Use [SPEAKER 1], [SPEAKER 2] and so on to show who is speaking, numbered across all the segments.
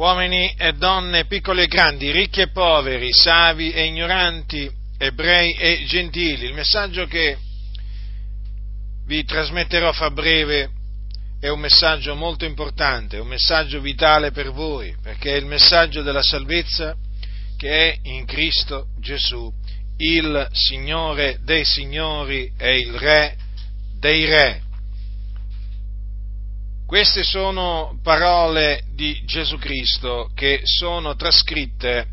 [SPEAKER 1] uomini e donne, piccoli e grandi, ricchi e poveri, savi e ignoranti, ebrei e gentili. Il messaggio che vi trasmetterò fra breve è un messaggio molto importante, un messaggio vitale per voi, perché è il messaggio della salvezza che è in Cristo Gesù, il Signore dei Signori e il Re dei Re. Queste sono parole di Gesù Cristo che sono trascritte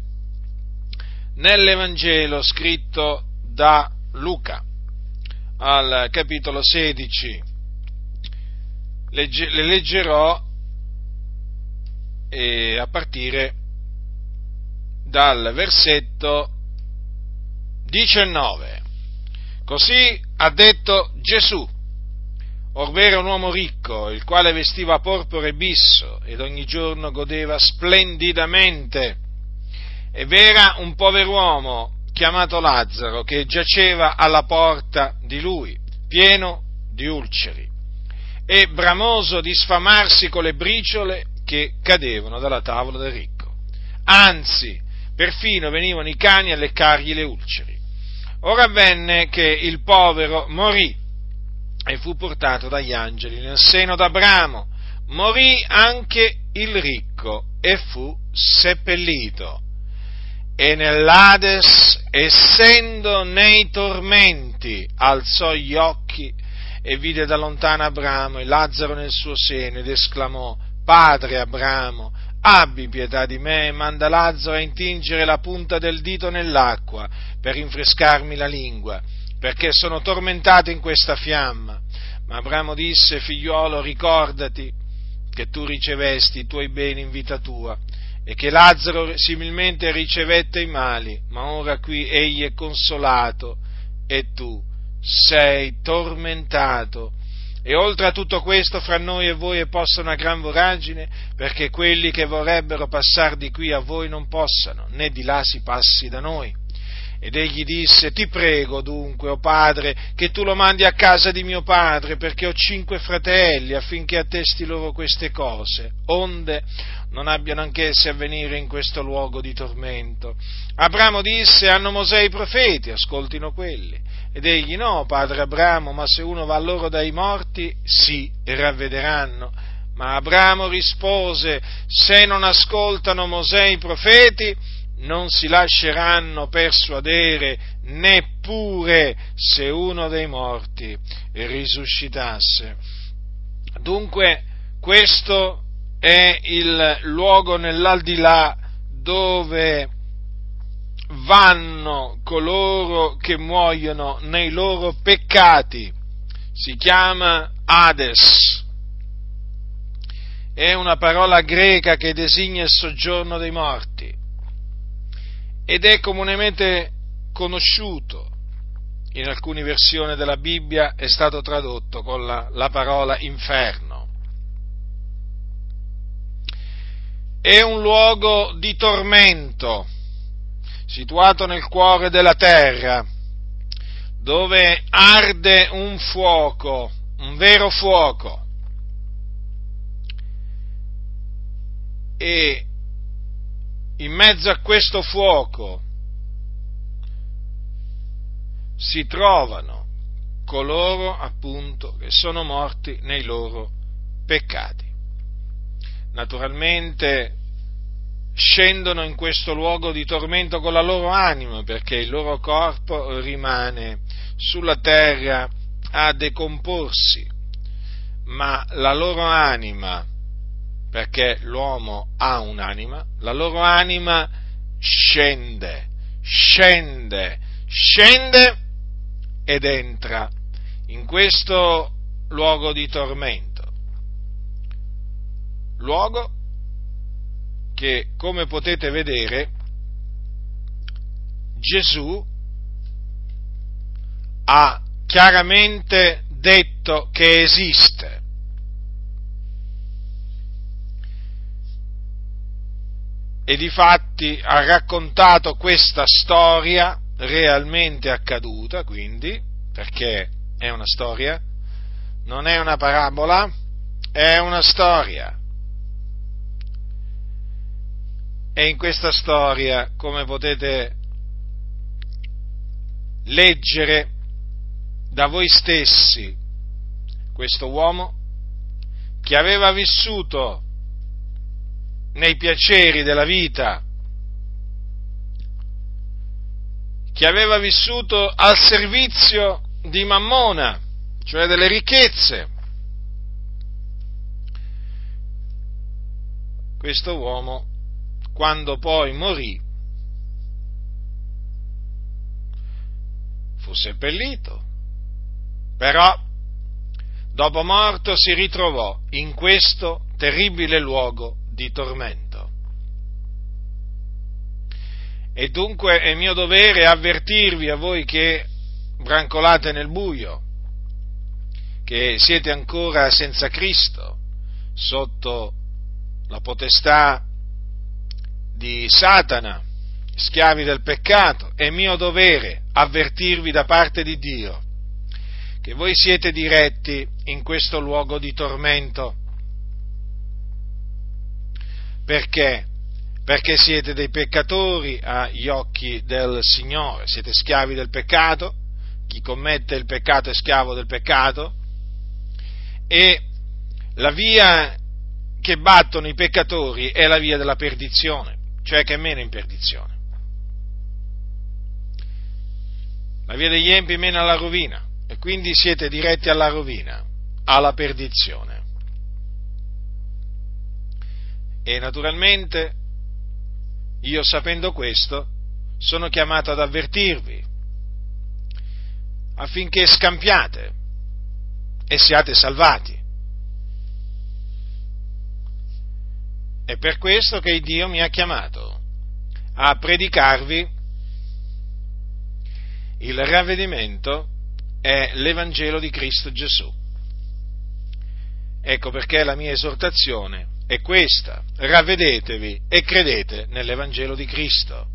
[SPEAKER 1] nell'Evangelo scritto da Luca al capitolo 16. Legge, le leggerò eh, a partire dal versetto 19. Così ha detto Gesù Orvero un uomo ricco, il quale vestiva porpora e bisso ed ogni giorno godeva splendidamente. E v'era un pover'uomo chiamato Lazzaro che giaceva alla porta di lui, pieno di ulceri, e bramoso di sfamarsi con le briciole che cadevano dalla tavola del ricco. Anzi, perfino venivano i cani a leccargli le ulceri. Ora avvenne che il povero morì e fu portato dagli angeli nel seno d'Abramo. Morì anche il ricco e fu seppellito. E nell'Ades, essendo nei tormenti, alzò gli occhi e vide da lontano Abramo e Lazzaro nel suo seno ed esclamò, Padre Abramo, abbi pietà di me e manda Lazzaro a intingere la punta del dito nell'acqua per rinfrescarmi la lingua perché sono tormentato in questa fiamma. Ma Abramo disse, figliuolo, ricordati che tu ricevesti i tuoi beni in vita tua e che Lazzaro similmente ricevette i mali, ma ora qui egli è consolato e tu sei tormentato. E oltre a tutto questo, fra noi e voi è posta una gran voragine, perché quelli che vorrebbero passare di qui a voi non possano, né di là si passi da noi. Ed egli disse, ti prego dunque, o oh padre, che tu lo mandi a casa di mio padre, perché ho cinque fratelli, affinché attesti loro queste cose, onde non abbiano anch'essi a venire in questo luogo di tormento. Abramo disse, hanno Mosè i profeti, ascoltino quelli. Ed egli, no, padre Abramo, ma se uno va loro dai morti, sì, ravvederanno. Ma Abramo rispose, se non ascoltano Mosè i profeti, non si lasceranno persuadere neppure se uno dei morti risuscitasse. Dunque questo è il luogo nell'aldilà dove vanno coloro che muoiono nei loro peccati. Si chiama Hades. È una parola greca che designa il soggiorno dei morti ed è comunemente conosciuto. In alcune versioni della Bibbia è stato tradotto con la, la parola inferno. È un luogo di tormento, situato nel cuore della terra, dove arde un fuoco, un vero fuoco. E in mezzo a questo fuoco si trovano coloro appunto che sono morti nei loro peccati. Naturalmente scendono in questo luogo di tormento con la loro anima perché il loro corpo rimane sulla terra a decomporsi, ma la loro anima perché l'uomo ha un'anima, la loro anima scende, scende, scende ed entra in questo luogo di tormento. Luogo che, come potete vedere, Gesù ha chiaramente detto che esiste. E difatti ha raccontato questa storia realmente accaduta, quindi, perché è una storia, non è una parabola, è una storia. E in questa storia, come potete leggere da voi stessi, questo uomo che aveva vissuto nei piaceri della vita, che aveva vissuto al servizio di Mammona, cioè delle ricchezze. Questo uomo, quando poi morì, fu seppellito, però dopo morto si ritrovò in questo terribile luogo di tormento. E dunque è mio dovere avvertirvi a voi che brancolate nel buio, che siete ancora senza Cristo, sotto la potestà di Satana, schiavi del peccato, è mio dovere avvertirvi da parte di Dio che voi siete diretti in questo luogo di tormento. Perché? Perché siete dei peccatori agli occhi del Signore, siete schiavi del peccato, chi commette il peccato è schiavo del peccato e la via che battono i peccatori è la via della perdizione, cioè che mena in perdizione. La via degli empi mena alla rovina e quindi siete diretti alla rovina, alla perdizione. E naturalmente io sapendo questo sono chiamato ad avvertirvi affinché scampiate e siate salvati. È per questo che Dio mi ha chiamato a predicarvi il ravvedimento è l'Evangelo di Cristo Gesù. Ecco perché la mia esortazione è questa, ravvedetevi e credete nell'Evangelo di Cristo.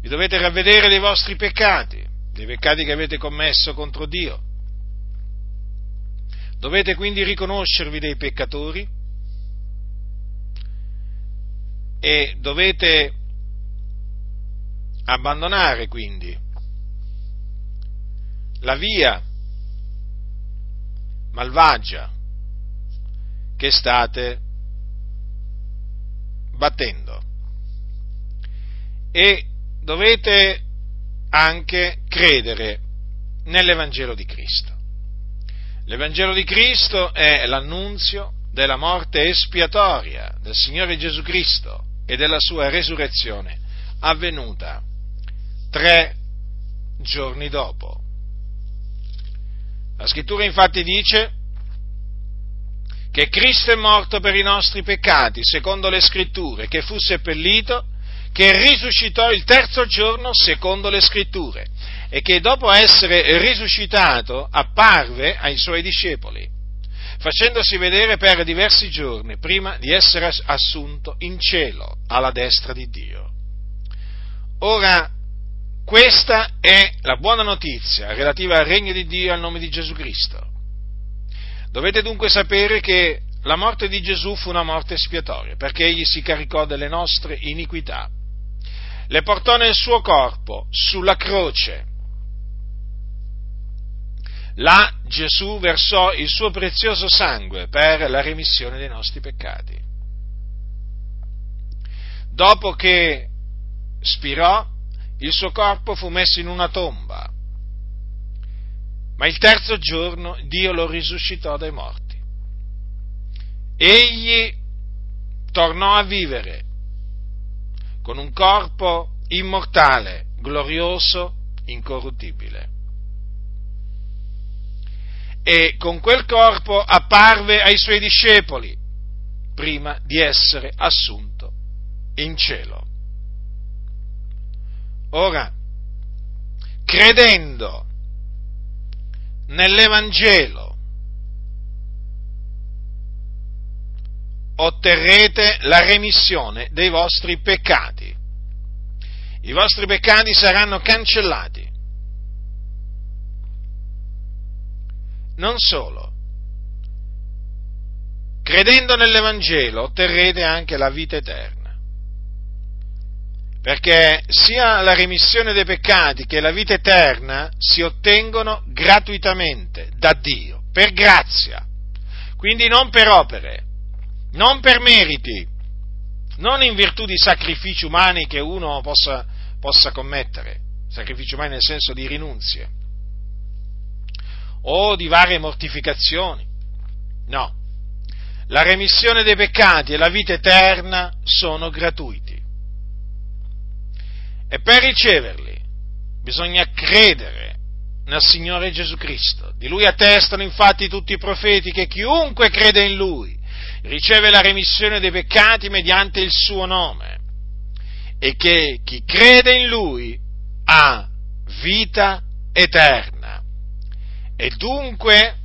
[SPEAKER 1] Vi dovete ravvedere dei vostri peccati, dei peccati che avete commesso contro Dio. Dovete quindi riconoscervi dei peccatori e dovete abbandonare quindi la via malvagia che state battendo e dovete anche credere nell'Evangelo di Cristo. L'Evangelo di Cristo è l'annunzio della morte espiatoria del Signore Gesù Cristo e della sua resurrezione avvenuta tre giorni dopo. La scrittura infatti dice che Cristo è morto per i nostri peccati, secondo le scritture, che fu seppellito, che risuscitò il terzo giorno, secondo le scritture, e che dopo essere risuscitato apparve ai suoi discepoli, facendosi vedere per diversi giorni prima di essere assunto in cielo alla destra di Dio. Ora, questa è la buona notizia relativa al regno di Dio al nome di Gesù Cristo. Dovete dunque sapere che la morte di Gesù fu una morte espiatoria, perché egli si caricò delle nostre iniquità, le portò nel suo corpo sulla croce. Là Gesù versò il suo prezioso sangue per la remissione dei nostri peccati. Dopo che spirò, il suo corpo fu messo in una tomba, ma il terzo giorno Dio lo risuscitò dai morti. Egli tornò a vivere con un corpo immortale, glorioso, incorruttibile. E con quel corpo apparve ai suoi discepoli prima di essere assunto in cielo. Ora, credendo nell'Evangelo, otterrete la remissione dei vostri peccati. I vostri peccati saranno cancellati. Non solo, credendo nell'Evangelo otterrete anche la vita eterna. Perché sia la remissione dei peccati che la vita eterna si ottengono gratuitamente da Dio, per grazia, quindi non per opere, non per meriti, non in virtù di sacrifici umani che uno possa, possa commettere, sacrifici umani nel senso di rinunzie, o di varie mortificazioni. No, la remissione dei peccati e la vita eterna sono gratuiti. E per riceverli bisogna credere nel Signore Gesù Cristo. Di Lui attestano infatti tutti i profeti che chiunque crede in Lui riceve la remissione dei peccati mediante il suo nome e che chi crede in Lui ha vita eterna. E dunque,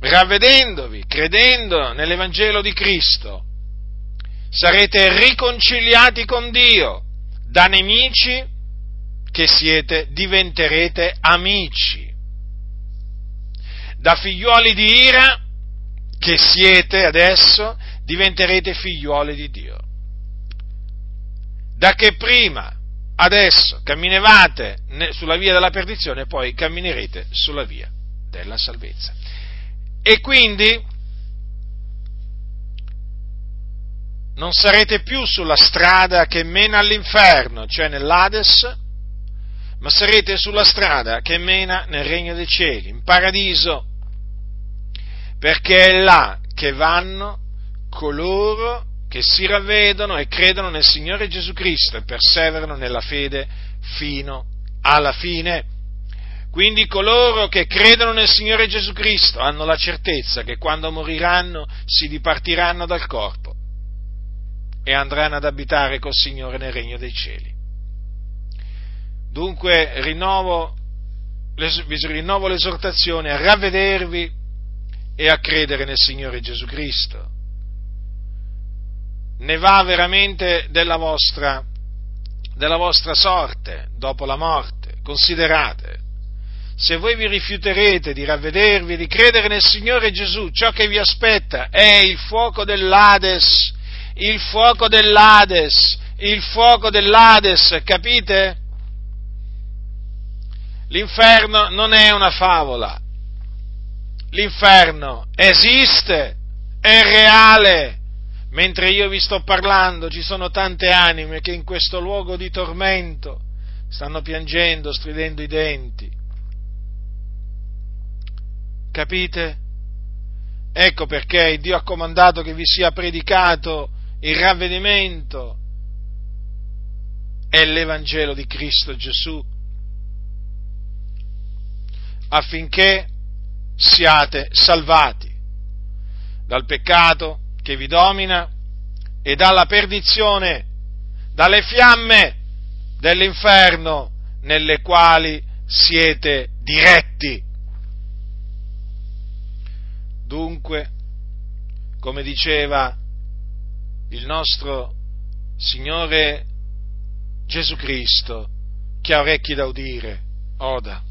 [SPEAKER 1] ravvedendovi, credendo nell'Evangelo di Cristo, sarete riconciliati con Dio da nemici che siete, diventerete amici. Da figliuoli di ira che siete adesso, diventerete figliuoli di Dio. Da che prima, adesso, camminevate sulla via della perdizione, poi camminerete sulla via della salvezza. E quindi non sarete più sulla strada che mena all'inferno, cioè nell'Ades, ma sarete sulla strada che mena nel regno dei cieli, in paradiso, perché è là che vanno coloro che si ravvedono e credono nel Signore Gesù Cristo e perseverano nella fede fino alla fine. Quindi coloro che credono nel Signore Gesù Cristo hanno la certezza che quando moriranno si dipartiranno dal corpo e andranno ad abitare col Signore nel regno dei cieli. Dunque rinnovo, vi rinnovo l'esortazione a ravvedervi e a credere nel Signore Gesù Cristo. Ne va veramente della vostra, della vostra sorte dopo la morte. Considerate, se voi vi rifiuterete di ravvedervi e di credere nel Signore Gesù, ciò che vi aspetta è il fuoco dell'Ades, il fuoco dell'Ades, il fuoco dell'Ades, capite? L'inferno non è una favola. L'inferno esiste, è reale. Mentre io vi sto parlando ci sono tante anime che in questo luogo di tormento stanno piangendo, stridendo i denti. Capite? Ecco perché Dio ha comandato che vi sia predicato il ravvedimento e l'Evangelo di Cristo Gesù affinché siate salvati dal peccato che vi domina e dalla perdizione, dalle fiamme dell'inferno nelle quali siete diretti. Dunque, come diceva il nostro Signore Gesù Cristo, chi ha orecchi da udire, oda.